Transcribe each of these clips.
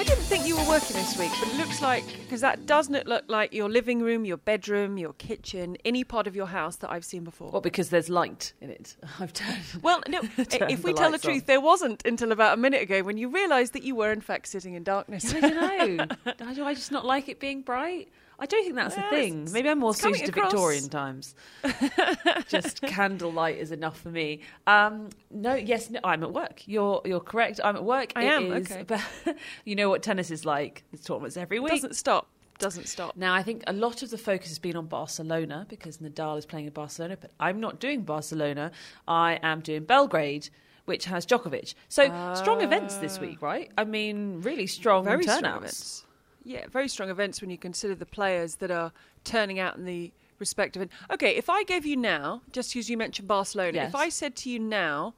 I didn't think you were working this week, but it looks like because that doesn't look like your living room, your bedroom, your kitchen, any part of your house that I've seen before. Well, because there's light in it. I've turned. Well, no. Turn if we the tell the truth, on. there wasn't until about a minute ago when you realised that you were in fact sitting in darkness. I don't know. Do I just not like it being bright? I don't think that's Well, a thing. Maybe I'm more suited to across. Victorian times. just candlelight is enough for me. Um, no, yes, no, I'm at work. You're you're correct. I'm at work. I It am, is- okay. But you know what tennis is like. There's tournaments every week. doesn't stop. Doesn't stop. Now, I think a lot of the focus has been on Barcelona because Nadal is playing in Barcelona, but I'm not doing Barcelona. I am doing Belgrade, which has Djokovic. So strong events this week, right? I mean, really strong very turnouts. strong events. Yeah, very strong events when you consider the players that are turning out in the respective. Okay, if I gave you now, just as you mentioned Barcelona, Yes. if I said to you now,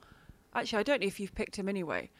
actually, I don't know if you've picked him anyway,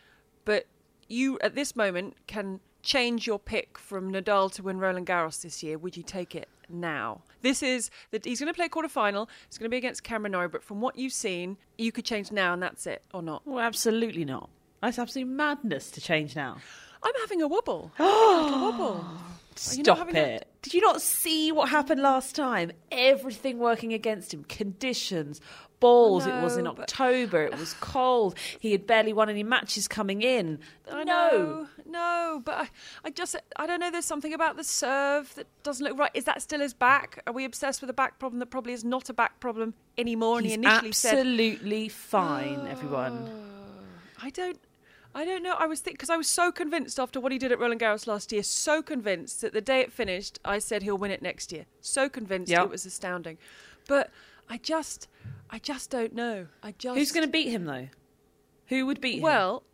but you at this moment can change your pick from Nadal to win Roland Garros this year. Would you take it now? This is that he's going to play quarter final. It's going to be against Cameron Norrie, but from what you've seen, you could change now, and that's it, or not. Well, absolutely not. That's absolute madness to change now. I'm having a wobble. Having a wobble. Are you not Stop having a- it. Did you not see what happened last time? Everything working against him. Conditions, balls. it was in but- October. It was cold. He had barely won any matches coming in. I no. know, no, but I, I just, I don't know. There's something about the serve that doesn't look right. Is that still his back? Are we obsessed with a back problem that probably is not a back problem anymore? And He's he initially said, absolutely fine, everyone. I don't, I don't know. I was thinking because I was so convinced after what he did at Roland Garros last year, so convinced that the day it finished, I said he'll win it next year. So convinced Yep. it was astounding, but I just, I just don't know. I just Who's going to beat him, though? Who would beat him? Well,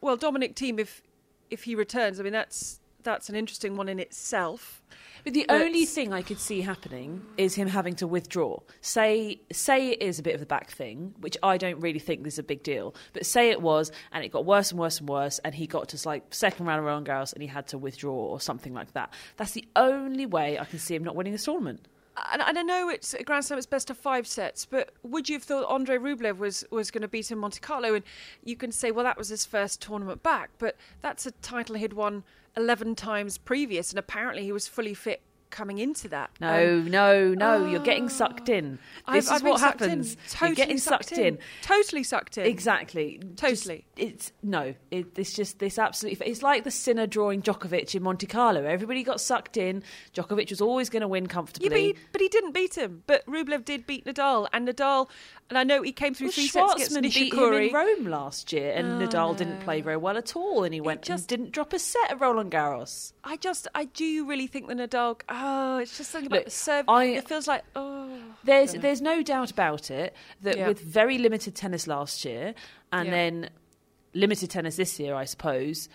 well, Dominic Thiem if if he returns, I mean that's that's an interesting one in itself. But the But- only thing I could see happening is him having to withdraw. Say, say it is a bit of the back thing, which I don't really think is a big deal. But say it was, and it got worse and worse and worse, and he got to like second round of Roland Garros, and he had to withdraw or something like that. That's the only way I can see him not winning this tournament. And, and I know it's a Grand Slam, it's best of five sets, but would you have thought Andre Rublev was, was going to beat him Monte Carlo? And you can say, well, that was his first tournament back, but that's a title he'd won 11 times previous, and apparently he was fully fit coming into that. No, Um, no, no. You're getting sucked in. I've- This I've is been what in. happens. Totally You're getting sucked, in. Totally sucked in. Exactly. Totally. Just- it's no. It, it's just this absolutely. It's like the sinner drawing Djokovic in Monte Carlo. Everybody got sucked in. Djokovic was always going to win comfortably. Yeah, but he, but he didn't beat him. But Rublev did beat Nadal, and Nadal, and I know he came through Well, three sets against beat him in Rome last year, and Oh, Nadal didn't play very well at all, and he went just- and didn't drop a set at Roland Garros. I just, I do really think the Nadal. Oh, it's just something about Look, the serve. I- it feels like oh. There's there's no doubt about it that Yeah. with very limited tennis last year, and Yeah. then limited tennis this year, I suppose.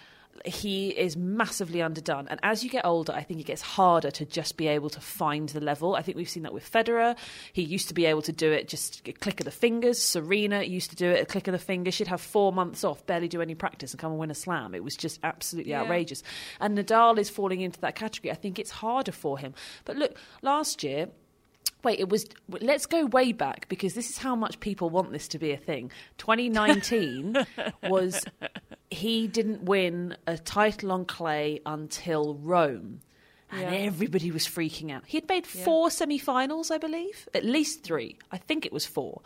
He is massively underdone, and as you get older, I think it gets harder to just be able to find the level. I think we've seen that with Federer. He used to be able to do it just a click of the fingers. Serena used to do it a click of the fingers. She'd have four months off, barely do any practice, and come and win a slam. It was just absolutely Yeah. outrageous. And Nadal is falling into that category. I think it's harder for him. But look, last year Wait, it was. Let's go way back because this is how much people want this to be a thing. 2019 was he didn't win a title on clay until Rome. And Yeah. everybody was freaking out. He'd made four semi-finals, I believe, at least three. I think it was four.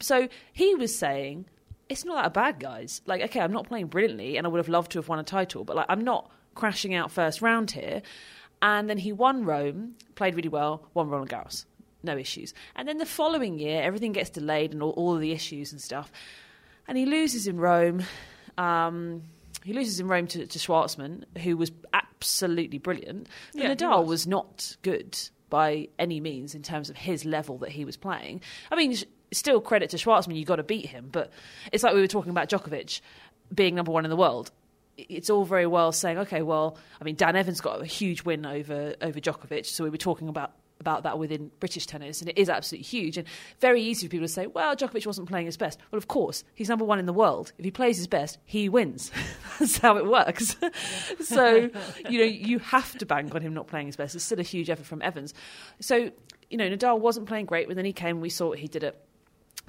So he was saying, "It's not that bad, guys. Like, okay, I'm not playing brilliantly, and I would have loved to have won a title, but like, I'm not crashing out first round here." And then he won Rome, played really well, won Roland Garros, no issues. And then the following year, everything gets delayed and all, all of the issues and stuff, and he loses in Rome. Um, he loses in Rome to, to Schwartzman, who was absolutely brilliant. But Yeah, Nadal was. was not good by any means in terms of his level that he was playing. I mean, still credit to Schwartzman, you've got to beat him, but it's like we were talking about Djokovic being number one in the world. It's all very well saying, okay, well, I mean, Dan Evans got a huge win over over Djokovic, so we were talking about about that within British tennis, and it is absolutely huge and very easy for people to say, well, Djokovic wasn't playing his best. Well, of course, he's number one in the world. If he plays his best, he wins. That's how it works. so, you know, you have to bank on him not playing his best. It's still a huge effort from Evans. So, you know, Nadal wasn't playing great, but then he came. We saw what he did at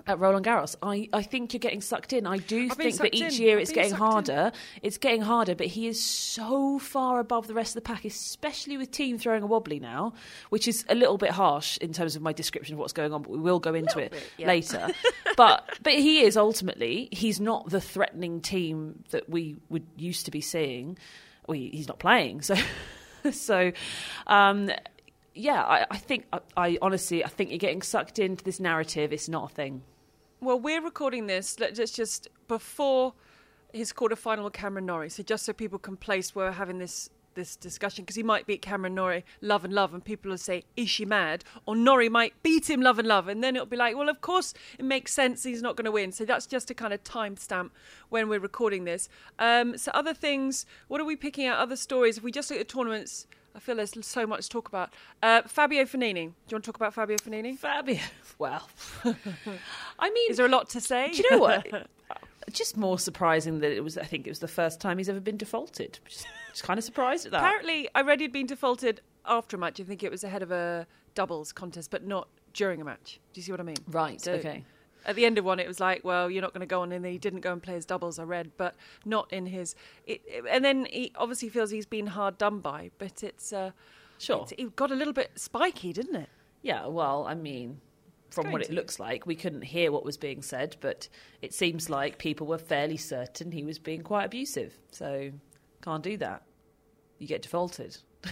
at Roland Garros. I, I think you're getting sucked in. I do I've think that each in. year I've it's getting sucked in. harder. It's getting harder, but he is so far above the rest of the pack, especially with Thiem throwing a wobbly now, which is a little bit harsh in terms of my description of what's going on. But we will go into it bit, yeah. later. but but he is ultimately he's not the threatening Thiem that we would used to be seeing. Well, he- he's not playing, so so. Um, yeah, I, I think I, I honestly I think you're getting sucked into this narrative. It's not a thing. Well, we're recording this. let- Let's just before his quarterfinal with Cameron Norrie. So just so people can place where we're having this this discussion, because he might beat Cameron Norrie love and love, and people will say, "Is she mad?" Or Norrie might beat him love and love, and then it'll be like, "Well, of course it makes sense. He's not going to win." So that's just a kind of timestamp when we're recording this. Um, so other things. What are we picking out? Other stories. If we just look at the tournaments. I feel there's so much to talk about. Uh, Fabio Fognini. Do you want to talk about Fabio Fognini? Fabio. Well, I mean, Is there a lot to say? do you know what? Just more surprising that it was. I think it was the first time he's ever been defaulted. Just, just kind of surprised at that. Apparently, I read he'd been defaulted after a match. I think it was ahead of a doubles contest, but not during a match. Do you see what I mean? right. So- okay. At the end of one, it was like, well, you're not going to go on, and then he didn't go and play his doubles. I read, but not in his. It, and then he obviously feels he's been hard done by, but it's. Uh, Sure. it's- it got a little bit spiky, didn't it? Yeah. Well, I mean, from what it looks like, we couldn't hear what was being said, but it seems like people were fairly certain he was being quite abusive. So can't do that. You get defaulted.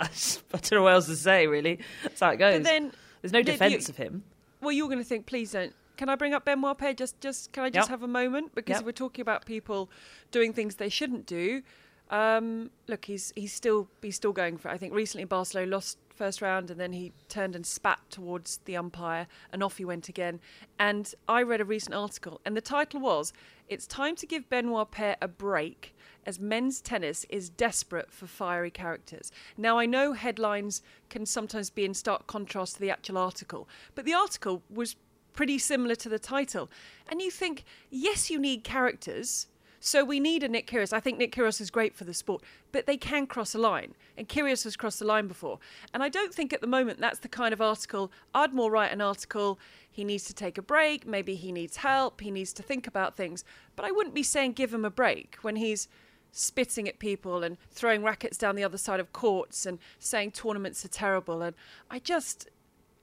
I don't know what else to say. Really, that's how it goes. But then, There's no defence of him. well, you're going to think, please don't. Can I bring up Benoit Paire? Just, just can I just Yep. have a moment because Yep. we're talking about people doing things they shouldn't do. Um, look, he's he's still he's still going for. It. I think recently Barcelona lost first round and then he turned and spat towards the umpire and off he went again. And I read a recent article and the title was "It's time to give Benoit Paire a break." As men's tennis is desperate for fiery characters. Now, I know headlines can sometimes be in stark contrast to the actual article, but the article was pretty similar to the title. And you think, yes, you need characters. So we need a Nick Kyrgios. I think Nick Kyrgios is great for the sport, but they can cross a line. And Kyrgios has crossed the line before. And I don't think at the moment that's the kind of article I'd more write an article. He needs to take a break. Maybe he needs help. He needs to think about things. But I wouldn't be saying give him a break when he's spitting at people and throwing rackets down the other side of courts and saying tournaments are terrible. And I just,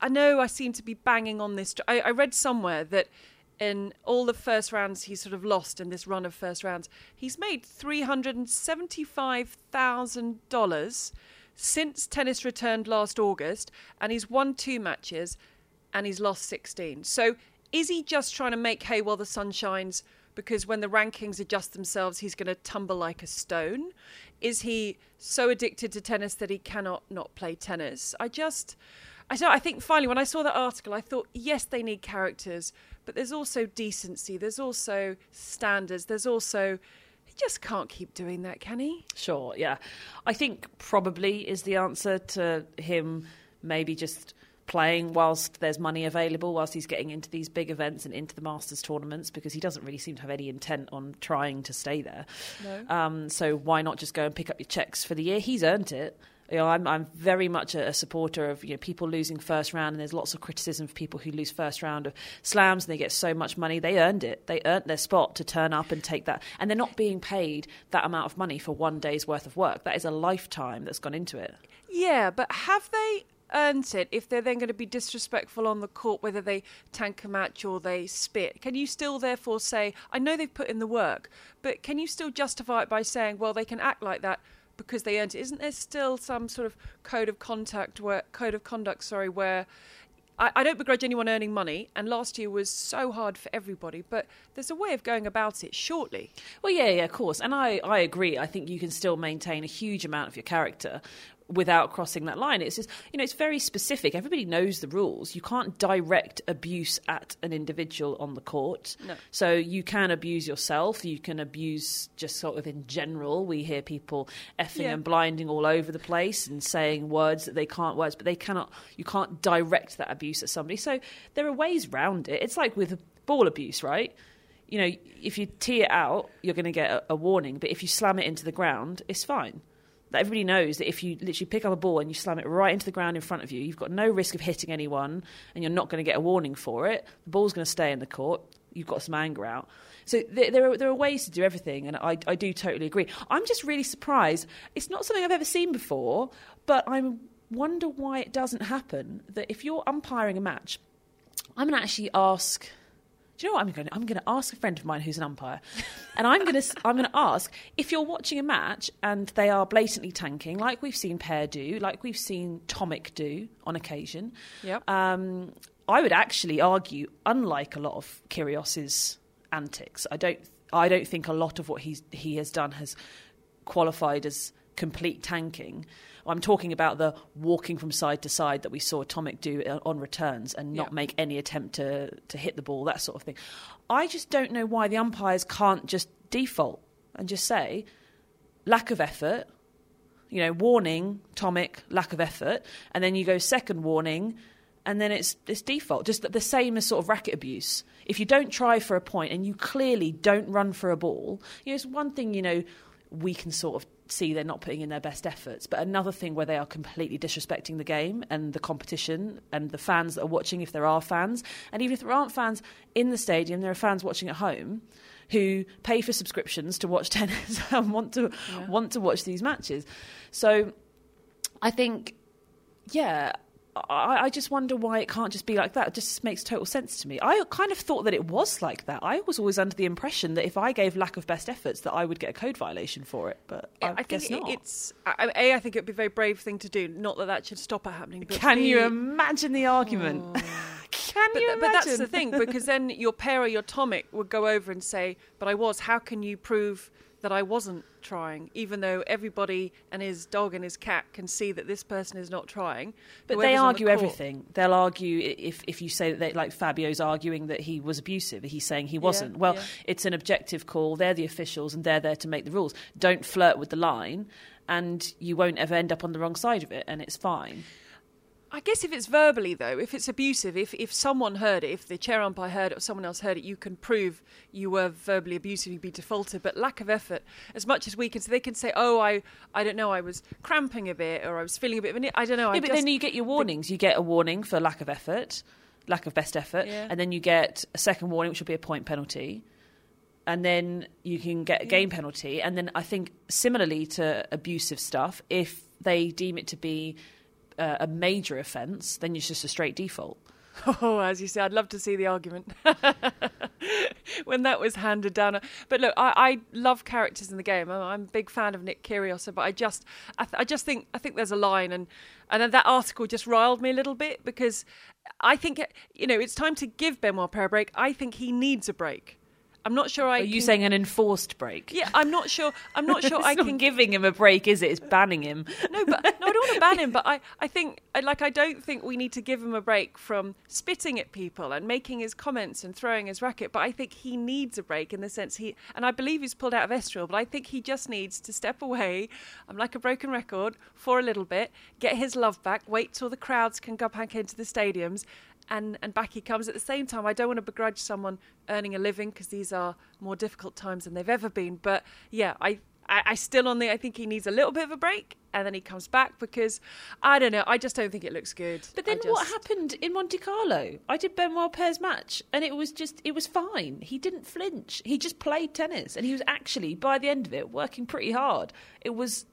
I know I seem to be banging on this. I, I read somewhere that in all the first rounds he's sort of lost in this run of first rounds, he's made three hundred and seventy-five thousand dollars since tennis returned last August, and he's won two matches, and he's lost sixteen. So is he just trying to make hay while the sun shines? Because when the rankings adjust themselves, he's going to tumble like a stone. Is he so addicted to tennis that he cannot not play tennis? I just, I don't. I think finally, when I saw that article, I thought, yes, they need characters, but there's also decency. There's also standards. There's also, he just can't keep doing that, can he? Sure, yeah. I think probably is the answer to him maybe just playing whilst there's money available, whilst he's getting into these big events and into the Masters tournaments, because he doesn't really seem to have any intent on trying to stay there. No. Um, so why not just go and pick up your checks for the year? He's earned it. You know, I'm I'm very much a, a supporter of you know people losing first round, and there's lots of criticism of people who lose first round of slams and they get so much money. They earned it. They earned their spot to turn up and take that, and they're not being paid that amount of money for one day's worth of work. That is a lifetime that's gone into it. Yeah, but have they earned it if they're then going to be disrespectful on the court, whether they tank a match or they spit? Can you still therefore say, I know they've put in the work, but can you still justify it by saying, well, they can act like that because they earned it? Isn't there still some sort of code of contact where code of conduct, sorry, where I, I don't begrudge anyone earning money, and last year was so hard for everybody, but there's a way of going about it, shortly. Well, yeah, yeah, of course, and I I agree. I think you can still maintain a huge amount of your character without crossing that line. It's just, you know, it's very specific. Everybody knows the rules. You can't direct abuse at an individual on the court. No. So you can abuse yourself. You can abuse just sort of in general. We hear people effing Yeah. and blinding all over the place and saying words that they can't words, but they cannot. You can't direct that abuse at somebody. So there are ways round it. It's like with ball abuse, right? You know, if you tee it out, you're going to get a, a warning. But if you slam it into the ground, it's fine that everybody knows that if you literally pick up a ball and you slam it right into the ground in front of you, you've got no risk of hitting anyone and you're not going to get a warning for it. The ball's going to stay in the court. You've got some anger out. So there, there, are, there are ways to do everything, and I, I do totally agree. I'm just really surprised. It's not something I've ever seen before, but I wonder why it doesn't happen. That if you're umpiring a match, I'm going to actually ask do you know what I'm going to? I'm going to ask a friend of mine who's an umpire, and I'm going to I'm going to ask if you're watching a match and they are blatantly tanking, like we've seen Paire do, like we've seen Tomic do on occasion. Yep. Um, I would actually argue, unlike a lot of Kyrgios's antics, I don't I don't think a lot of what he's he has done has qualified as complete tanking. I'm talking about the walking from side to side that we saw Tomic do uh, on returns and not yeah. make any attempt to, to hit the ball, that sort of thing. I just don't know why the umpires can't just default and just say, lack of effort, you know, warning, Tomic, lack of effort, and then you go second warning, and then it's it's default. Just the same as sort of racket abuse. If you don't try for a point and you clearly don't run for a ball, you know, it's one thing, you know, we can sort of see they're not putting in their best efforts. But another thing where they are completely disrespecting the game and the competition and the fans that are watching, if there are fans, and even if there aren't fans in the stadium, there are fans watching at home who pay for subscriptions to watch tennis and want to yeah. want to watch these matches. So I think, yeah, I, I, just wonder why it can't just be like that. It just makes total sense to me. I kind of thought that it was like that. I was always under the impression that if I gave lack of best efforts, that I would get a code violation for it. But I, I guess not. It's a. I think it'd be a very brave thing to do. Not that that should stop it happening. Can B, you imagine the argument? Oh. Can but, you imagine? But that's the thing because then your Paire or your Tomic would go over and say, "But I was. How can you prove?" That I wasn't trying, even though everybody and his dog and his cat can see that this person is not trying. But they argue the everything. They'll argue if if you say that they, like Fabio's arguing that he was abusive, he's saying he wasn't. Yeah, well, yeah. it's an objective call. They're the officials and they're there to make the rules. Don't flirt with the line, and you won't ever end up on the wrong side of it, and it's fine. I guess if it's verbally though, if it's abusive, if if someone heard it, if the chair umpire heard it or someone else heard it, you can prove you were verbally abusive, you'd be defaulted. But lack of effort, as much as we can, so they can say, "Oh, I, I don't know, I was cramping a bit, or I was feeling a bit of a, I don't know." Yeah, but then you get your warnings. You get a warning for lack of effort, lack of best effort, yeah. and then you get a second warning, which will be a point penalty. And then you can get a game penalty. And then I think, similarly to abusive stuff, if they deem it to be uh, a major offence, then it's just a straight default. Oh, as you say, I'd love to see the argument when that was handed down. But look, I, I love characters in the game. I'm, I'm, a big fan of Nick Kyrgios, but I just, I, th- I, just think, I think there's a line, and and that article just riled me a little bit because I think, you know, it's time to give Benoit Paire a break. I think he needs a break. I'm not sure I. Are you saying an enforced break? Yeah, I'm not sure. I'm not sure I not can giving him a break, is it? It's banning him. No, but no, I don't want to ban him. But I, I think, like, I don't think we need to give him a break from spitting at people and making his comments and throwing his racket. But I think he needs a break in the sense he, and I believe he's pulled out of Estoril. But I think he just needs to step away. I'm like a broken record for a little bit, get his love back, wait till the crowds can go back into the stadiums, and and back he comes. At the same time, I don't want to begrudge someone earning a living because these are more difficult times than they've ever been. But yeah, I, I, I still on the. I think he needs a little bit of a break, and then he comes back because I don't know. I just don't think it looks good. But then just, what happened in Monte Carlo? I did Benoit Paire's match, and it was just it was fine. He didn't flinch. He just played tennis, and he was actually by the end of it working pretty hard. It was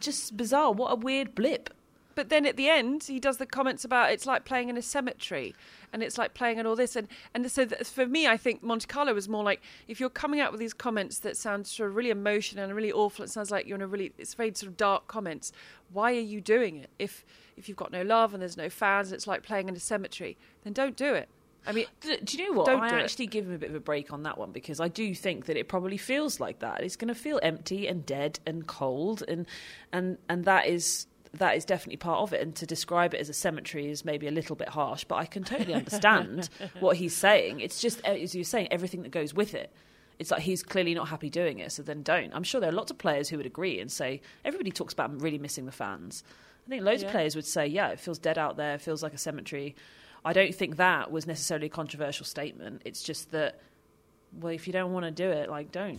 just bizarre. What a weird blip. But then at the end, he does the comments about it's like playing in a cemetery, and it's like playing in all this, and and so for me, I think Monte Carlo was more like if you're coming out with these comments that sound sort of really emotional and really awful, it sounds like you're in a really it's very sort of dark comments. Why are you doing it? If if you've got no love and there's no fans, and it's like playing in a cemetery, then don't do it. I mean, do, you know what? Don't I actually it. give him a bit of a break on that one because I do think that it probably feels like that. It's going to feel empty and dead and cold, and and and that is that is definitely part of it. And to describe it as a cemetery is maybe a little bit harsh, but I can totally understand what he's saying. It's just, uh, as you're saying, everything that goes with it. It's like he's clearly not happy doing it, so then don't. I'm sure there are lots of players who would agree and say, everybody talks about really missing the fans. I think loads Yeah. of players would say, yeah, it feels dead out there, it feels like a cemetery. I don't think that was necessarily a controversial statement. It's just that, well, if you don't want to do it, like, don't.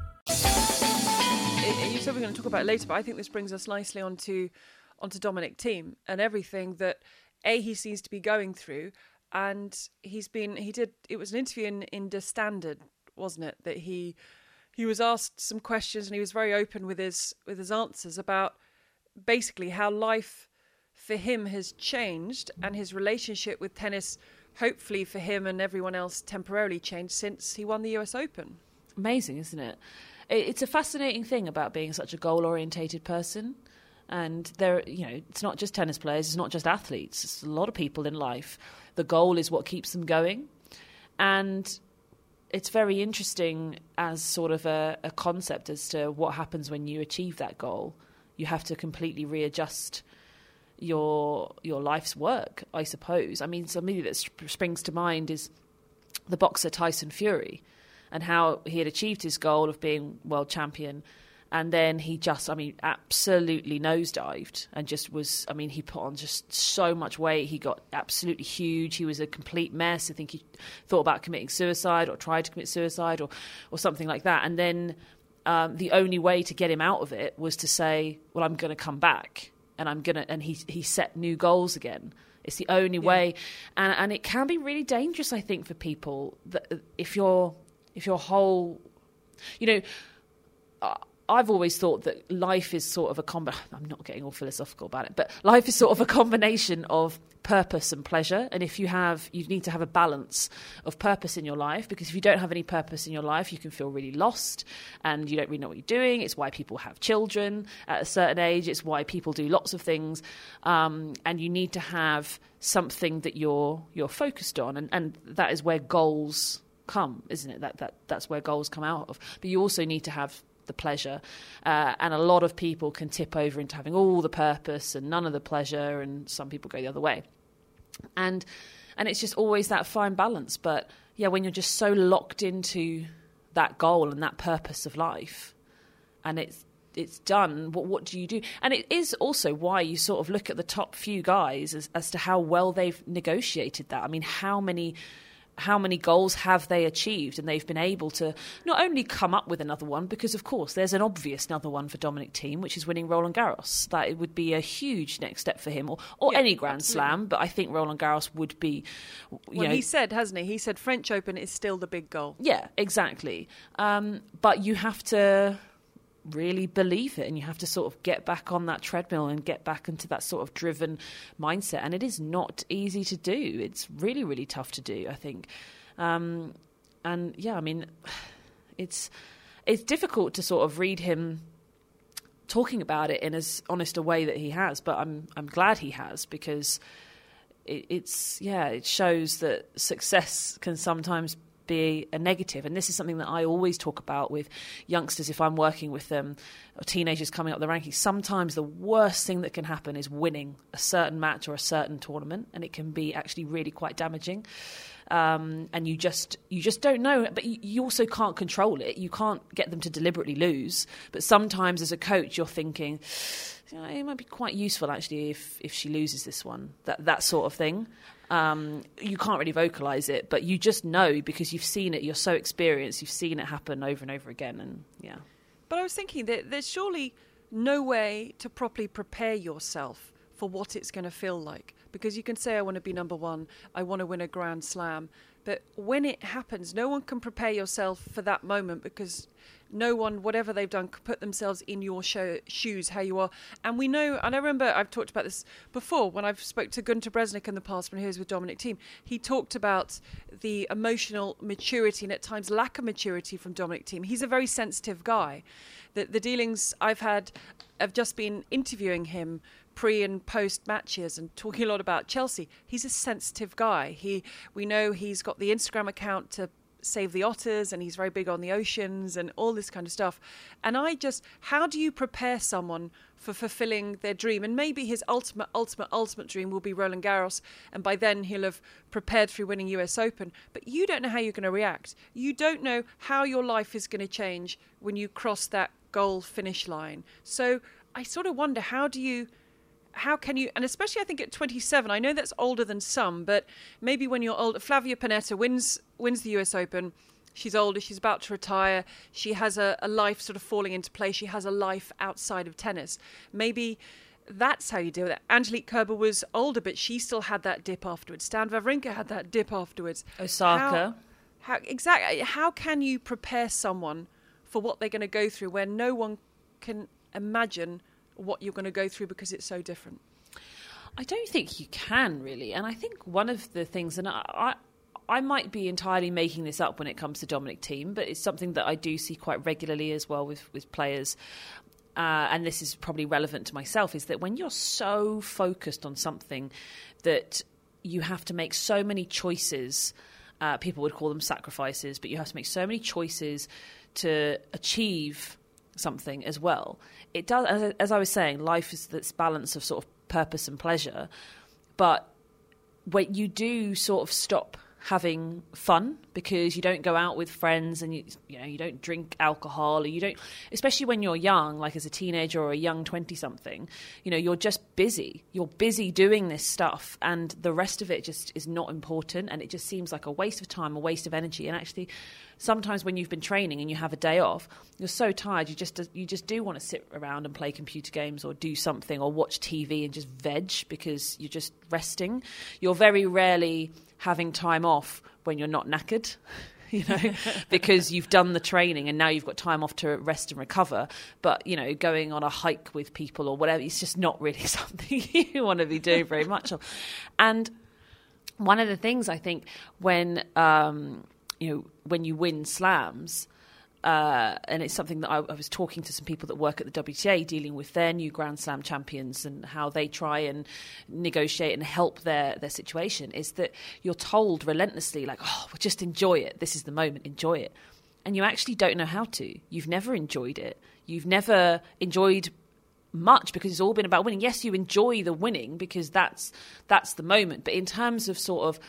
Said we're going to talk about it later, but I think this brings us nicely onto onto Dominic Thiem and everything that a he seems to be going through, and he's been he did it was an interview in in Der Standard, wasn't it? That he he was asked some questions and he was very open with his with his answers about basically how life for him has changed and his relationship with tennis hopefully for him and everyone else temporarily changed since he won the US Open. Amazing, isn't it? It's a fascinating thing about being such a goal orientated person. And there, you know, it's not just tennis players, it's not just athletes, it's a lot of people in life. The goal is what keeps them going. And it's very interesting as sort of a, a concept as to what happens when you achieve that goal. You have to completely readjust your your life's work, I suppose. I mean, something that springs to mind is the boxer Tyson Fury and how he had achieved his goal of being world champion. And then he just, I mean, absolutely nosedived and just was, I mean, he put on just so much weight. He got absolutely huge. He was a complete mess. I think he thought about committing suicide or tried to commit suicide or, or something like that. And then um, the only way to get him out of it was to say, well, I'm going to come back and I'm gonna and he he set new goals again. It's the only yeah. way, and and it can be really dangerous. I think for people that if your if your whole, you know. I've always thought that life is sort of a comb. I'm not getting all philosophical about it, but life is sort of a combination of purpose and pleasure. And if you have, you need to have a balance of purpose in your life because if you don't have any purpose in your life, you can feel really lost and you don't really know what you're doing. It's why people have children at a certain age. It's why people do lots of things, um, and you need to have something that you're you're focused on, and and that is where goals come, isn't it? That that that's where goals come out of. But you also need to have the pleasure. Uh, and a lot of people can tip over into having all the purpose and none of the pleasure, and some people go the other way. And and it's just always that fine balance. But yeah, when you're just so locked into that goal and that purpose of life, and it's it's done. What what do you do? And it is also why you sort of look at the top few guys as, as to how well they've negotiated that. I mean, how many how many goals have they achieved? And they've been able to not only come up with another one, because of course there's an obvious another one for Dominic Thiem, which is winning Roland Garros. That it would be a huge next step for him, or, or yeah, any Grand absolutely. Slam. But I think Roland Garros would be. well, know, he said, hasn't he? He said French Open is still the big goal. Yeah, exactly. Um, but you have to really believe it and you have to sort of get back on that treadmill and get back into that sort of driven mindset. And it is not easy to do. It's really really tough to do i think. Um, and yeah i mean it's it's difficult to sort of read him talking about it in as honest a way that he has but i'm i'm glad he has because it, it's yeah it shows that success can sometimes be a negative. And this is something that I always talk about with youngsters if I'm working with them or teenagers coming up the rankings. Sometimes the worst thing that can happen is winning a certain match or a certain tournament, and it can be actually really quite damaging. Um, and you just you just don't know. But you also can't control it. You can't get them to deliberately lose. But sometimes, as a coach, you're thinking. it might be quite useful actually if, if she loses this one, that that sort of thing. Um, you can't really vocalize it, but you just know because you've seen it. You're so experienced. You've seen it happen over and over again, and yeah. But I was thinking that there's surely no way to properly prepare yourself for what it's going to feel like because you can say I want to be number one, I want to win a Grand Slam, but when it happens, no one can prepare yourself for that moment because no one, whatever they've done, could put themselves in your shoes, how you are. And we know, and I remember I've talked about this before when I've spoke to Gunter Bresnik in the past when he was with Dominic Thiem. He talked about the emotional maturity and at times lack of maturity from Dominic Thiem. He's a very sensitive guy. The, the dealings I've had, I've just been interviewing him pre and post matches and talking a lot about Chelsea. He's a sensitive guy. He we know he's got the Instagram account to save the otters and he's very big on the oceans and all this kind of stuff. And I just, how do you prepare someone for fulfilling their dream? And maybe his ultimate, ultimate, ultimate dream will be Roland Garros, and by then he'll have prepared through winning US Open. But you don't know how you're going to react. You don't know how your life is going to change when you cross that goal finish line. So I sort of wonder how do you how can you and especially i think at 27 i know that's older than some but maybe when you're older flavia pennetta wins wins the us open she's older she's about to retire she has a, a life sort of falling into place she has a life outside of tennis maybe that's how you deal with it. Angelique Kerber was older, but she still had that dip afterwards. Stan Wawrinka had that dip afterwards. Osaka. How, how exactly? How can you prepare someone for what they're going to go through when no one can imagine what you're going to go through because it's so different? I don't think you can really, and I think one of the things, and I, I, I might be entirely making this up when it comes to Dominic Thiem, but it's something that I do see quite regularly as well with with players. Uh, and this is probably relevant to myself, is that when you're so focused on something that you have to make so many choices, uh, people would call them sacrifices, but you have to make so many choices to achieve something as well. It does, as, I was saying, life is this balance of sort of purpose and pleasure, but when you do sort of stop having fun because you don't go out with friends and you you know you don't drink alcohol or you don't especially when you're young like as a teenager or a young 20 something you know you're just busy. You're busy doing this stuff and the rest of it just is not important and it just seems like a waste of time a waste of energy. And actually sometimes when you've been training and you have a day off you're so tired you just you just do want to sit around and play computer games or do something or watch TV and just veg because you're just resting. You're very rarely having time off when you're not knackered. You know, because you've done the training and now you've got time off to rest and recover. But, you know, going on a hike with people or whatever, it's just not really something you want to be doing very much of. And one of the things I think when, um, you know, when you win slams, uh, and it's something that I, I, was talking to some people that work at the WTA dealing with their new Grand Slam champions and how they try and negotiate and help their, their situation is that you're told relentlessly, like, oh, well, just enjoy it. This is the moment, enjoy it. And you actually don't know how to. You've never enjoyed it. You've never enjoyed much because it's all been about winning. Yes, you enjoy the winning because that's that's the moment. But in terms of sort of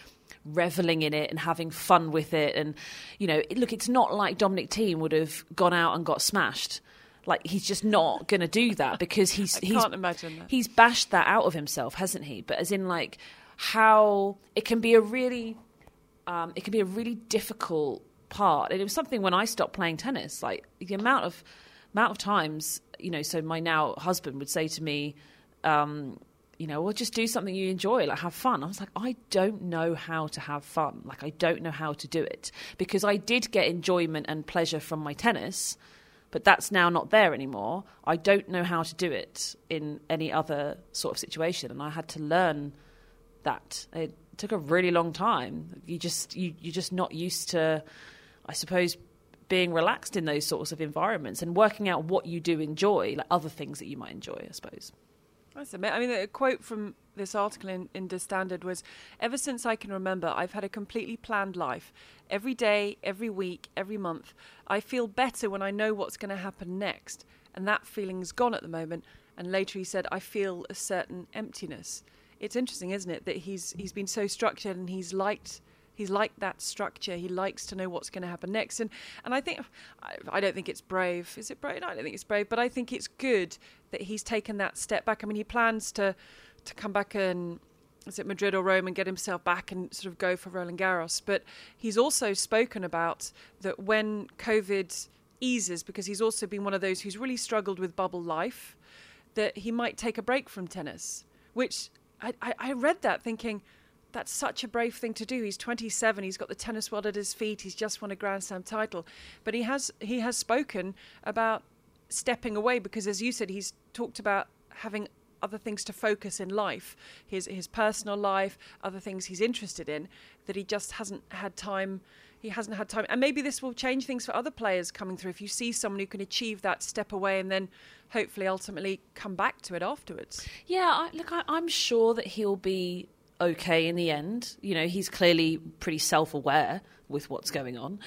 reveling in it and having fun with it. And, you know, look, it's not like Dominic Thiem would have gone out and got smashed. Like he's just not going to do that because he's I he's can't imagine that. he's bashed that out of himself, hasn't he? But as in like how it can be a really um, it can be a really difficult part. And it was something when I stopped playing tennis, like the amount of amount of times, you know. So my now husband would say to me, um, you know, well, just do something you enjoy, like have fun. I was like, I don't know how to have fun. Like, I don't know how to do it because I did get enjoyment and pleasure from my tennis, but that's now not there anymore. I don't know how to do it in any other sort of situation, and I had to learn that. It took a really long time. You just you you're just not used to, I suppose, being relaxed in those sorts of environments and working out what you do enjoy, like other things that you might enjoy, I suppose. That's amazing. I mean, a quote from this article in, in The Standard was Ever since I can remember, I've had a completely planned life. Every day, every week, every month. I feel better when I know what's going to happen next. And that feeling's gone at the moment. And later he said, I feel a certain emptiness. It's interesting, isn't it, that he's he's been so structured and he's liked he's liked that structure. He likes to know what's going to happen next. And and I think I, I, don't think it's brave. Is it brave? No, I don't think it's brave. But I think it's good that he's taken that step back. I mean, he plans to to come back and is it Madrid or Rome and get himself back and sort of go for Roland Garros. But he's also spoken about that when COVID eases, because he's also been one of those who's really struggled with bubble life, that he might take a break from tennis. Which I, I, I read that thinking that's such a brave thing to do. He's 27. He's got the tennis world at his feet. He's just won a Grand Slam title, but he has he has spoken about stepping away because, as you said, he's talked about having other things to focus in life, his his personal life, other things he's interested in that he just hasn't had time. He hasn't had time, and maybe this will change things for other players coming through. If you see someone who can achieve that step away and then hopefully ultimately come back to it afterwards. Yeah, I, look, I, I'm sure that he'll be okay in the end. You know, he's clearly pretty self aware with what's going on.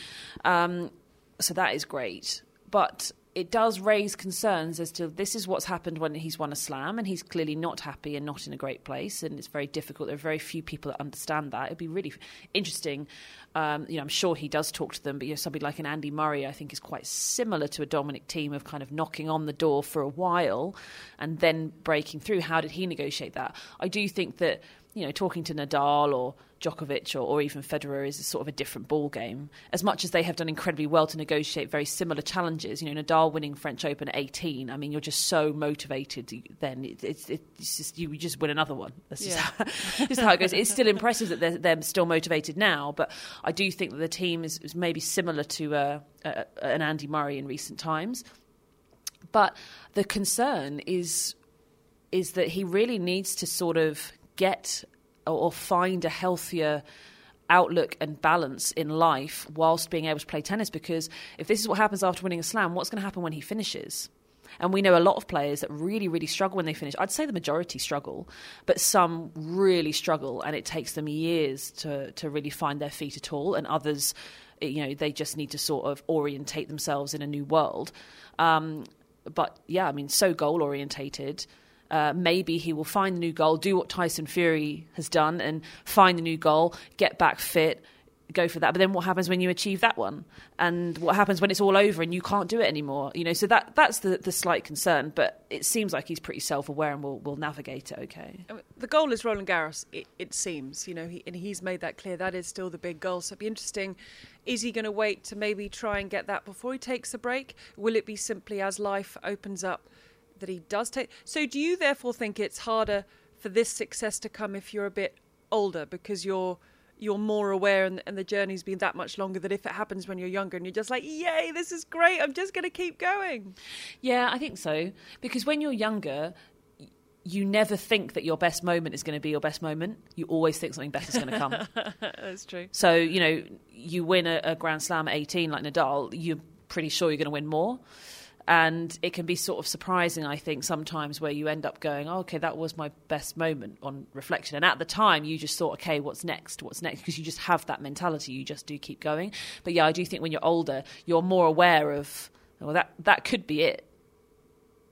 Um, so that is great. But it does raise concerns as to this is what's happened when he's won a slam and he's clearly not happy and not in a great place and it's very difficult there are very few people that understand that it'd be really interesting um, you know i'm sure he does talk to them but you know somebody like an andy murray i think is quite similar to a dominic thiem of kind of knocking on the door for a while and then breaking through how did he negotiate that i do think that you know talking to nadal or Djokovic or, or, even Federer is sort of a different ball game. As much as they have done incredibly well to negotiate very similar challenges, you know, Nadal winning French Open at 18. I mean, you're just so motivated. Then it, it's, it's just you just win another one. That's just, yeah. how, just how it goes. It's still impressive that they're, they're, still motivated now, but I do think that the Thiem is, is maybe similar to uh, uh, an Andy Murray in recent times. But the concern is is that he really needs to sort of get or find a healthier outlook and balance in life whilst being able to play tennis? Because if this is what happens after winning a slam what's going to happen when he finishes? And we know a lot of players that really really struggle when they finish. I'd say the majority struggle but some really struggle and it takes them years to to really find their feet at all and others you know they just need to sort of orientate themselves in a new world. Um, but yeah i mean so goal orientated uh, maybe he will find the new goal, do what Tyson Fury has done, and find the new goal, get back fit, go for that. But then what happens when you achieve that one? And what happens when it's all over and you can't do it anymore? You know, so that that's the, the slight concern. But it seems like he's pretty self aware and will will navigate it okay. the goal is Roland Garros. It, it seems, you know, he, and he's made that clear. That is still the big goal. So it'd be interesting. Is he going to wait to maybe try and get that before he takes a break? Will it be simply as life opens up? That he does take. So, do you therefore think it's harder for this success to come if you're a bit older because you're you're more aware and, and the journey's been that much longer than if it happens when you're younger and you're just like, yay, this is great. I'm just going to keep going. Yeah, I think so. Because when you're younger, you never think that your best moment is going to be your best moment. You always think something better is going to come. That's true. So, you know, you win a, a Grand Slam at 18 like Nadal, you're pretty sure you're going to win more and it can be sort of surprising i think sometimes where you end up going oh, okay that was my best moment on reflection. And at the time you just thought okay what's next? What's next? Because you just have that mentality you just do keep going. But yeah i do think when you're older you're more aware of well that that could be it.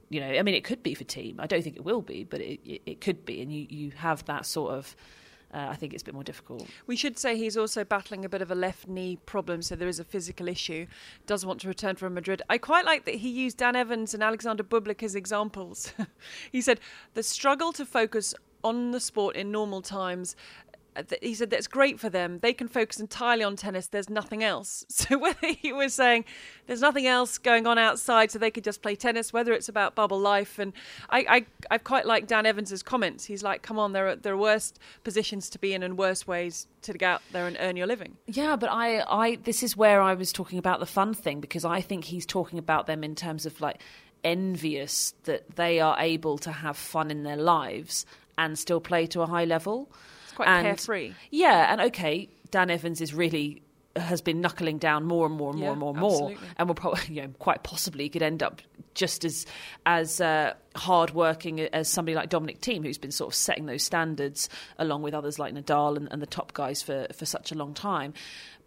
You know i mean it could be for Thiem. I don't think it will be but it, it, it could be. And you, you have that sort of uh, I think it's a bit more difficult. We should say he's also battling a bit of a left knee problem, so there is a physical issue. Does want to return from Madrid. I quite like that he used Dan Evans and Alexander Bublik as examples. he said the struggle to focus on the sport in normal times he said that's great for them. They can focus entirely on tennis. There's nothing else. So whether he was saying there's nothing else going on outside, so they could just play tennis, whether it's about bubble life, and I, I I quite like Dan Evans's comments. He's like, come on, there are there are worse positions to be in and worse ways to get out there and earn your living. Yeah, but I I this is where I was talking about the fun thing because I think he's talking about them in terms of like envious that they are able to have fun in their lives and still play to a high level quite and, carefree. Yeah, and okay, Dan Evans is really has been knuckling down more and more and more yeah, and more and more, and will probably, you know, quite possibly could end up just as as uh, hard working as somebody like Dominic Thiem, who's been sort of setting those standards along with others like Nadal and, and the top guys for for such a long time.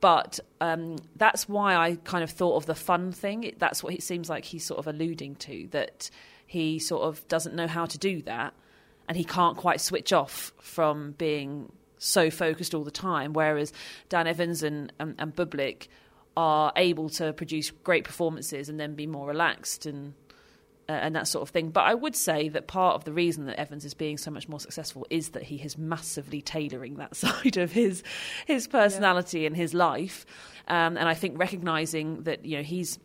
But um, that's why I kind of thought of the fun thing. That's what it seems like he's sort of alluding to that he sort of doesn't know how to do that and he can't quite switch off from being so focused all the time. Whereas Dan Evans and, and, and Bublik are able to produce great performances and then be more relaxed and uh, and that sort of thing. But I would say that part of the reason that Evans is being so much more successful is that he is massively tailoring that side of his his personality yeah. and his life. Um, and I think recognizing that you know he's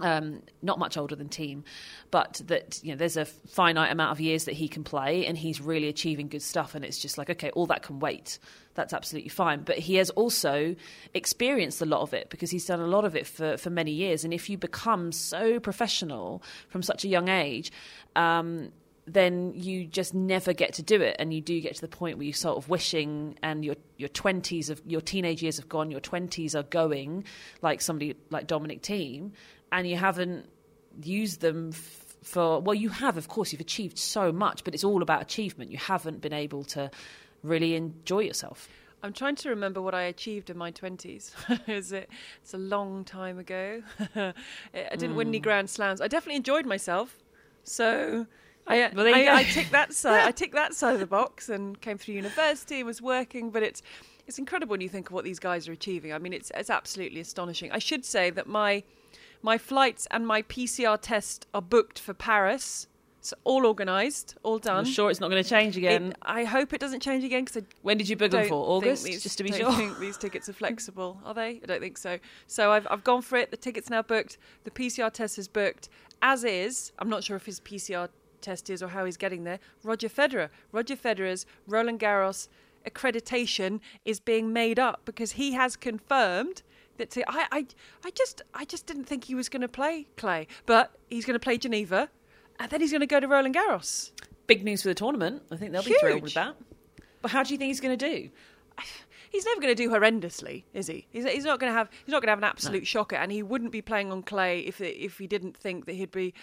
um, not much older than Thiem, but that you know there's a finite amount of years that he can play, and he's really achieving good stuff. And it's just like, okay, all that can wait. That's absolutely fine. But he has also experienced a lot of it because he's done a lot of it for for many years. And if you become so professional from such a young age. Um, then you just never get to do it, and you do get to the point where you're sort of wishing, and your your twenties of your teenage years have gone, your twenties are going, like somebody like Dominic Thiem, and you haven't used them f- for well you have of course you've achieved so much but it's all about achievement you haven't been able to really enjoy yourself. I'm trying to remember what I achieved in my 20s. Is it? It's a long time ago. I didn't win Hmm. any Grand Slams. I definitely enjoyed myself. So I, Well, I. I ticked that side. I ticked that side of the box and came through university, and was working. But it's it's incredible when you think of what these guys are achieving. I mean, it's it's absolutely astonishing. I should say that my my flights and my PCR test are booked for Paris. It's all organised, all done. I'm sure it's not going to change again. It- I hope it doesn't change again because I when did you book them for? August, these- just to be don't sure. think these tickets are flexible, are they? I don't think so. So I've I've gone for it. The ticket's now booked. The PCR test is booked. As is, I'm not sure if his PCR test is or how he's getting there. Roger Federer. Roger Federer's Roland Garros accreditation is being made up because he has confirmed that I, I I just I just didn't think he was going to play Clay, but he's going to play Geneva, and then he's going to go to Roland Garros. Big news for the tournament. I think they'll be thrilled with that. But how do you think he's going to do? he's never going to do horrendously, is he? He's, he's not going to have he's not going to have an absolute shocker, and he wouldn't be playing on clay if it, if he didn't think that he'd be.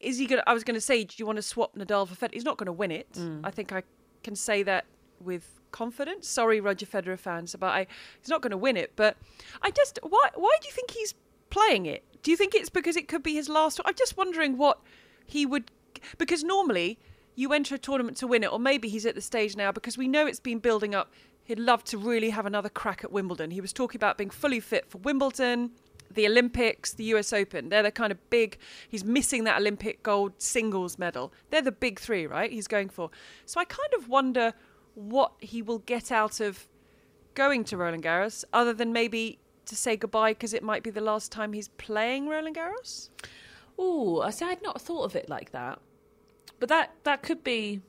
Is he going? I was going to say, do you want to swap Nadal for Federer? He's not going to win it. Mm. I think I can say that with confidence. Sorry, Roger Federer fans, but I he's not going to win it. But I just why why do you think he's playing it? Do you think it's because it could be his last? I'm just wondering what he would because normally you enter a tournament to win it, or maybe he's at the stage now because we know it's been building up. He'd love to really have another crack at Wimbledon. He was talking about being fully fit for Wimbledon, the Olympics, the US Open. They're the kind of big. He's missing that Olympic gold singles medal. They're the big three, right? He's going for. So I kind of wonder what he will get out of going to Roland Garros, other than maybe to say goodbye because it might be the last time he's playing Roland Garros. Oh, I see. I'd not thought of it like that, but that that could be.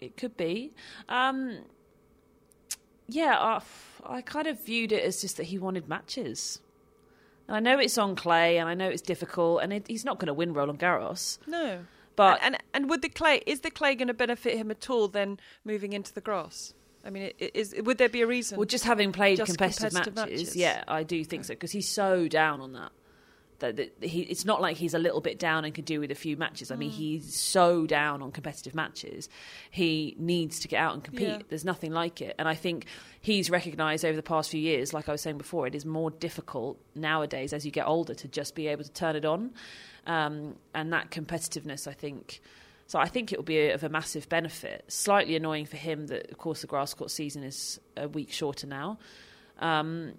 It, could be. Um, yeah, I, I kind of viewed it as just that he wanted matches. And I know it's on clay, and I know it's difficult, and it, he's not going to win Roland Garros. No. But- and, and and would the clay is the clay going to benefit him at all then moving into the grass? I mean, is would there be a reason? Well, just having played Just competitive, competitive matches, matches. yeah, I do think so because he's so down on that. That, that he, it's not like he's a little bit down and could do with a few matches. I Mm. mean, he's so down on competitive matches. He needs to get out and compete. Yeah. There's nothing like it. And I think he's recognised over the past few years, like I was saying before, it is more difficult nowadays as you get older to just be able to turn it on. Um, and that competitiveness, I think. So I think it will be a, of a massive benefit. Slightly annoying for him that, of course, the grass court season is a week shorter now. Um,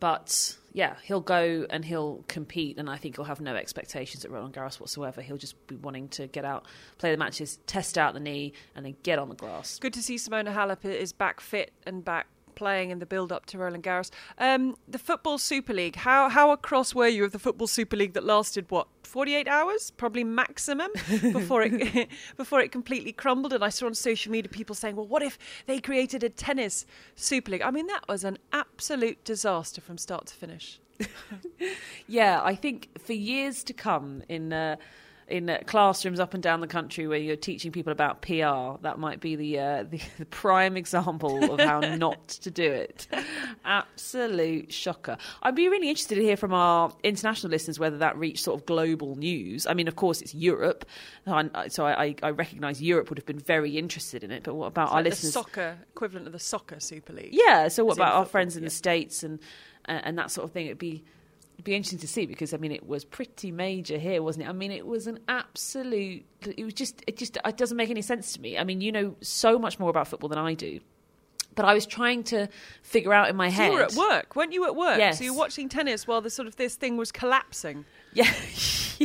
but yeah, he'll go and he'll compete, and I think he'll have no expectations at Roland Garros whatsoever. He'll just be wanting to get out, play the matches, test out the knee, and then get on the grass. Good to see Simona Halep is back fit and back playing in the build up to Roland Garros. Um, the Football Super League. How how across were you of the Football Super League that lasted what 48 hours, probably maximum, before it before it completely crumbled? And I saw on social media people saying, "Well, what if they created a tennis Super League?" I mean, that was an absolute disaster from start to finish. Yeah, I think for years to come in uh, in uh, classrooms up and down the country where you're teaching people about PR, that might be the uh, the, the prime example of how not to do it. Absolute shocker. I'd be really interested to hear from our international listeners whether that reached sort of global news. I mean, of course, it's Europe, so I, I recognise Europe would have been very interested in it. But what about our Like the listeners? soccer equivalent of the soccer Super League. Yeah. So what about our football, friends in yeah. the states and uh, and that sort of thing? It'd be be interesting to see because I mean it was pretty major here, wasn't it? I mean it was an absolute. It was just it just it doesn't make any sense to me. I mean you know so much more about football than I do, but I was trying to figure out in my So head. you were at work, weren't you? At work, Yes. so you were watching tennis while the sort of this thing was collapsing. Yeah,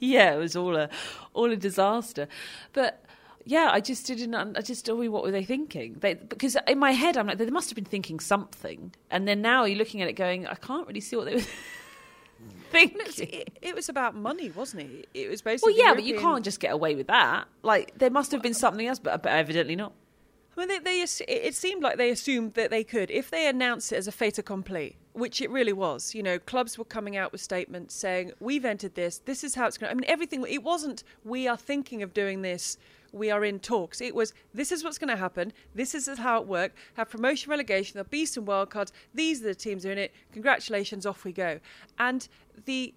yeah, it was all a all a disaster. But yeah, I just didn't. I just, oh, what were they thinking? They, because in my head, I'm like, they must have been thinking something. And then now you're looking at it, going, I can't really see what they were thinking. It, it was about money, wasn't it? It was basically. Well, yeah, but you can't just get away with that. Like there must have been something else, but, but evidently not. I mean, they, they it seemed like they assumed that they could if they announced it as a fait accompli, which it really was. You know, clubs were coming out with statements saying, "We've entered this. This is how it's going." to I mean, everything. It wasn't. We are thinking of doing this. We are in talks. It was. This is what's going to happen. This is how it worked. Have promotion, relegation. There'll be some wild cards. These are the teams that are in it. Congratulations. Off we go. And the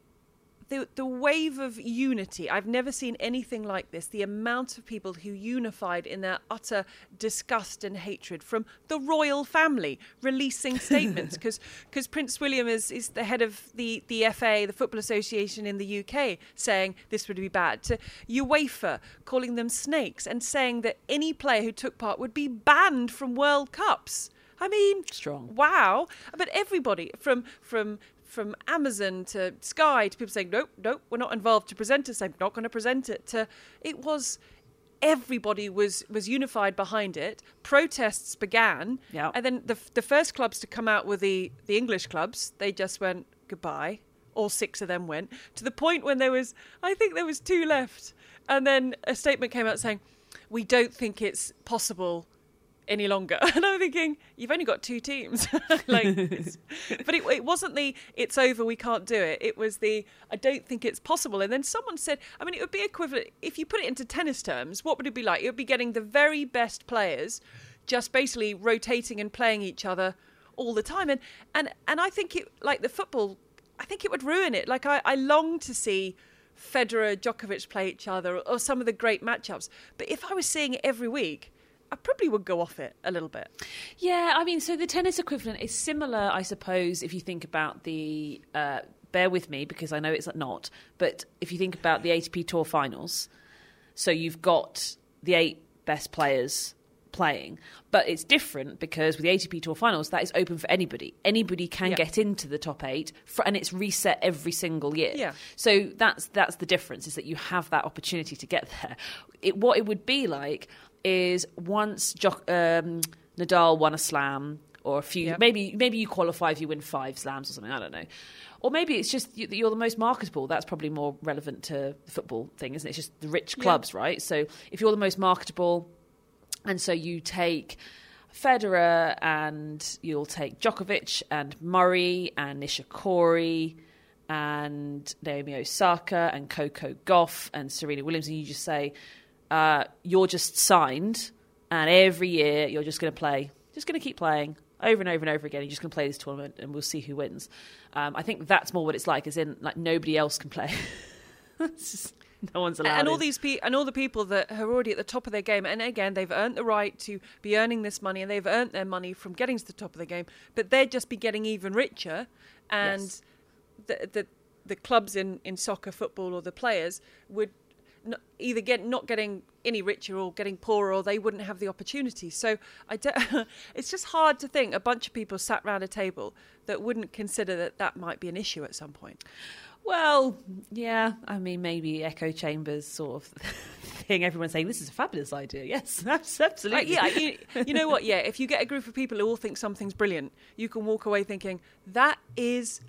the the wave of unity. I've never seen anything like this. The amount of people who unified in their utter disgust and hatred from the royal family releasing statements because because Prince William is is the head of the the FA, the Football Association in the UK, saying this would be bad. To UEFA calling them snakes and saying that any player who took part would be banned from World Cups. I mean, Strong. Wow! But everybody from from from Amazon to Sky to people saying nope, nope, we're not involved. To present presenters saying not going to present it. To it was everybody was was unified behind it. Protests began, Yeah. and then the the first clubs to come out were the the English clubs. They just went goodbye. All six of them went to the point when there was, I think there was two left, and then a statement came out saying, "We don't think it's possible any longer." And I'm thinking, you've only got two teams, like, but it, it wasn't the "it's over, we can't do it." It was the "I don't think it's possible." And then someone said, I mean, it would be equivalent if you put it into tennis terms. What would it be like? It would be getting the very best players, just basically rotating and playing each other all the time. And and and I think it like the football. I think it would ruin it. Like I, I long to see Federer, Djokovic play each other, or some of the great matchups. But if I was seeing it every week, I probably would go off it a little bit. Yeah, I mean, so the tennis equivalent is similar, I suppose, if you think about the. Uh, bear with me because I know it's not, but if you think about the ATP Tour finals, so you've got the eight best players playing, but it's different because with the ATP Tour finals, that is open for anybody. Anybody can Yeah. get into the top eight, for, and it's reset every single year. Yeah. So that's that's the difference is that you have that opportunity to get there. It, what it would be like is once jo- um, Nadal won a slam or a few, Yeah. maybe maybe you qualify if you win five slams or something. I don't know. Or maybe it's just that you're the most marketable. That's probably more relevant to the football thing, isn't it? It's just the rich clubs, right? So if you're the most marketable, and so you take Federer and you'll take Djokovic and Murray and Nishikori and Naomi Osaka and Coco Gauff and Serena Williams, and you just say, uh, you're just signed, and every year you're just going to play, just going to keep playing over and over and over again. You're just going to play this tournament, and we'll see who wins. Um, I think that's more what it's like, as in like nobody else can play. It's just- no one's allowed. and all in. these pe- and all the people that are already at the top of their game and again they've earned the right to be earning this money and they've earned their money from getting to the top of the game but they'd just be getting even richer and Yes. the, the the clubs in in soccer football or the players would either get not getting any richer or getting poorer or they wouldn't have the opportunity so i don't, it's just hard to think a bunch of people sat round a table that wouldn't consider that that might be an issue at some point Well, yeah. I mean, maybe echo chambers sort of thing. Everyone saying this is a fabulous idea. Yes, absolutely. Like, yeah, you, you know what? Yeah, if you get a group of people who all think something's brilliant, you can walk away thinking that is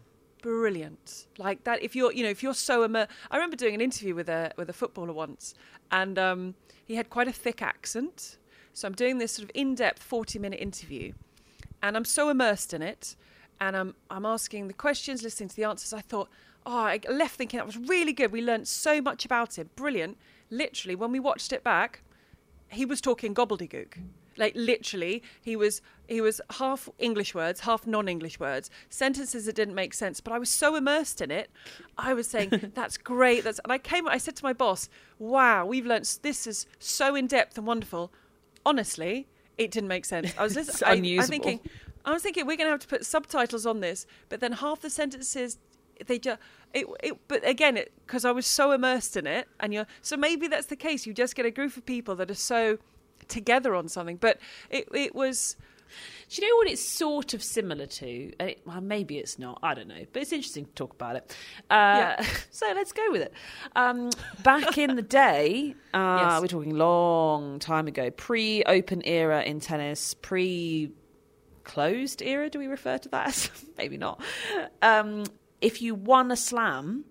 brilliant. Like that, if you're, you know, if you're so immer- I remember doing an interview with a with a footballer once, and um, he had quite a thick accent. So I'm doing this sort of in-depth 40-minute interview, and I'm so immersed in it, and I'm I'm asking the questions, listening to the answers. I thought, oh, I left thinking that was really good. We learned so much about him, brilliant. Literally, when we watched it back, he was talking gobbledygook. Like literally, he was he was half English words, half non-English words, sentences that didn't make sense. But I was so immersed in it, I was saying, "That's great." That's and I came. I said to my boss, "Wow, we've learnt. This is so in depth and wonderful." Honestly, it didn't make sense. I was listening. I, I'm thinking, I was thinking we're going to have to put subtitles on this, but then half the sentences they just it, it but again it because I was so immersed in it and you're so maybe that's the case you just get a group of people that are so together on something but it it was Do you know what it's sort of similar to? It, well, maybe it's not. I don't know. But it's interesting to talk about it. Uh, Yeah. So let's go with it. Um, back in the day, uh, Yes. we're talking long time ago, pre open era in tennis, pre closed era, do we refer to that as? maybe not. Um, if you won a slam,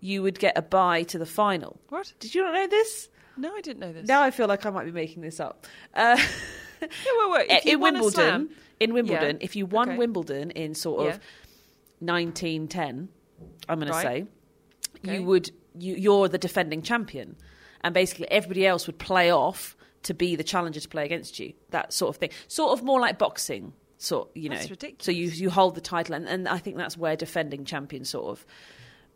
you would get a bye to the final. what Did you not know this? No I didn't know this Now I feel like I might be making this up. Uh, yeah, wait, wait. If you in Wimbledon, slam- in Wimbledon, Yeah. if you won Okay. Wimbledon in sort of Yeah. 1910, I'm going Right. to say, Okay. you would you, you're the defending champion, and basically everybody else would play off to be the challenger to play against you. That sort of thing, sort of more like boxing. Sort you know, so you you hold the title, and, and I think that's where defending champion sort of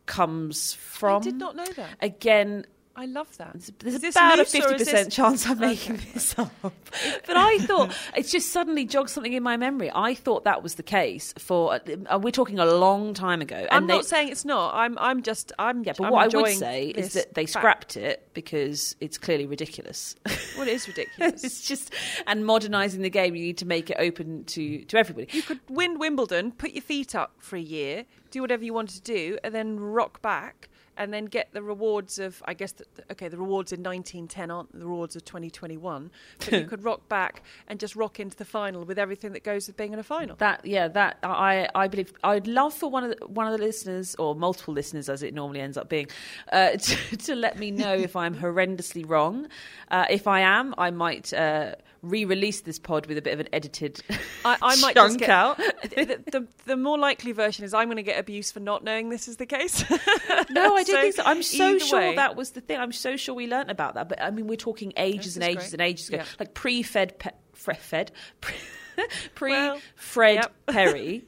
comes from. I did not know that. Again, I love that. there's about a fifty percent chance I'm making Okay. this up. But I thought it's just suddenly jogged something in my memory. I thought that was the case for. Uh, we're talking a long time ago. And I'm they, not saying it's not. I'm. I'm just. I'm. Yeah, but I'm what I would say is that they fact. scrapped it because it's clearly ridiculous. Well, it is ridiculous. it's just and modernising the game. You need to make it open to to everybody. you could win Wimbledon, put your feet up for a year, do whatever you wanted to do, and then rock back, and then get the rewards of. I guess. The, okay, the rewards in 1910 aren't the rewards of 2021, but you could rock back and just rock into the final with everything that goes with being in a final. That yeah, that I I believe I'd love for one of the, one of the listeners or multiple listeners, as it normally ends up being, uh, to, to let me know if I'm horrendously wrong. Uh, if I am, I might uh, re-release this pod with a bit of an edited I, I might chunk just get out. the, the, the more likely version is I'm going to get abuse for not knowing this is the case. No, I don't So, think so. I'm so sure way- that was the thing. I'm so sure we learnt about that. But I mean, we're talking ages This and ages great. and ages ago, Yeah. like pre-Fed, pe- fre- Fed, pre Well, Fred yep. Perry,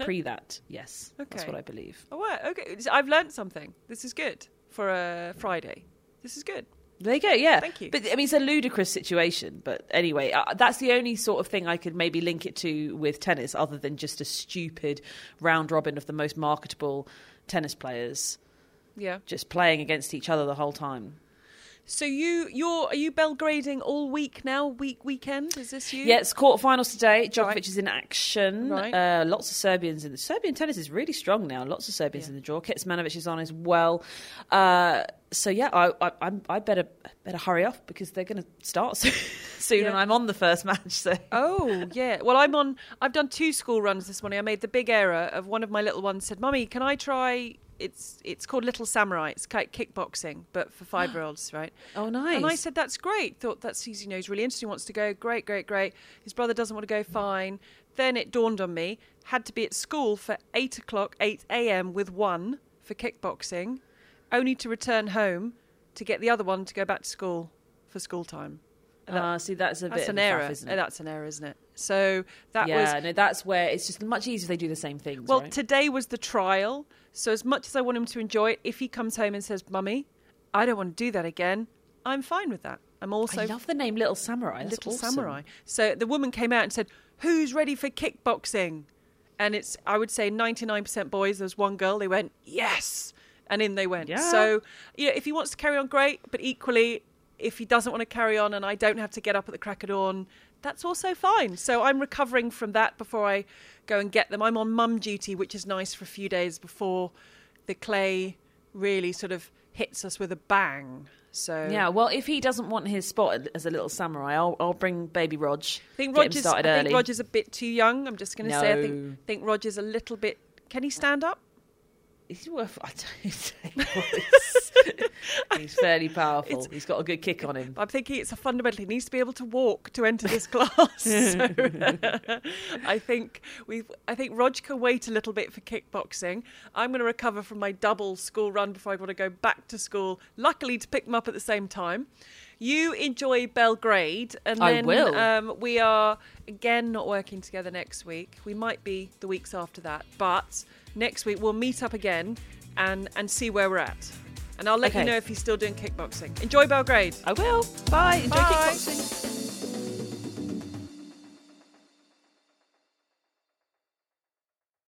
pre that. Yes, okay. that's what I believe. Oh, wow, okay. I've learnt something. This is good for a Friday. This is good. There you go. Yeah, Thank you. But I mean, it's a ludicrous situation. But anyway, uh, that's the only sort of thing I could maybe link it to with tennis, other than just a stupid round robin of the most marketable tennis players Yeah. just playing against each other the whole time. So you you're are you Belgrading all week now? Week weekend? Is this you? Yeah, it's quarterfinals today. Djokovic Right. is in action. Right. Uh, lots of Serbians in the Serbian tennis is really strong now. Lots of Serbians Yeah. in the draw. Kecmanovic is on as well. Uh, so yeah, I, I, I better better hurry off because they're going to start soon, soon and I'm on the first match. So Oh yeah. Well, I'm on. I've done two school runs this morning. I made the big error of one of my little ones said, "Mummy, can I try?" It's it's called Little Samurai. It's like kickboxing, but for five year olds, right? oh nice. And I said, "That's great." Thought that's he's you know he's really interesting. Wants to go. Great, great, great. His brother doesn't want to go. Fine. Then it dawned on me had to be at school for eight o'clock, eight a.m. with one for kickboxing, only to return home to get the other one to go back to school for school time. Ah, see, that's a that's bit an of a faff, error. isn't Uh, it? That's an error, isn't it? So that yeah, was yeah. no, that's where it's just much easier if they do the same things. well. right? Today was the trial. So as much as I want him to enjoy it, if he comes home and says, "Mummy, I don't want to do that again," I'm fine with that. I'm also I love the name Little Samurai. That's Little awesome. Samurai. So the woman came out and said, "Who's ready for kickboxing?" And it's I would say 99% boys. There's one girl. They went yes, and in they went. Yeah. So you know, if he wants to carry on, great. But equally, if he doesn't want to carry on, and I don't have to get up at the crack of dawn, that's also fine. So I'm recovering from that before I go and get them. I'm on mum duty, which is nice for a few days before the clay really sort of hits us with a bang. So Yeah, well, if he doesn't want his spot as a little samurai, I'll, I'll bring baby Rog. I think get him Roger's. I think Roger's a bit too young. I'm just going to say. I think think Roger's a little bit. Can he stand up? He's worth. I don't say. He's fairly powerful. He's got a good kick on him. I'm thinking it's a fundamental. He needs to be able to walk to enter this class. so, I think we. I think Roger can wait a little bit for kickboxing. I'm going to recover from my double school run before I want to go back to school. Luckily, to pick them up at the same time. You enjoy Belgrade, and I then will. Um, we are again not working together next week. We might be the weeks after that, but next week we'll meet up again and and see where we're at. And I'll let you know if he's still doing kickboxing. Enjoy Belgrade. I will. Bye. Enjoy Bye. kickboxing.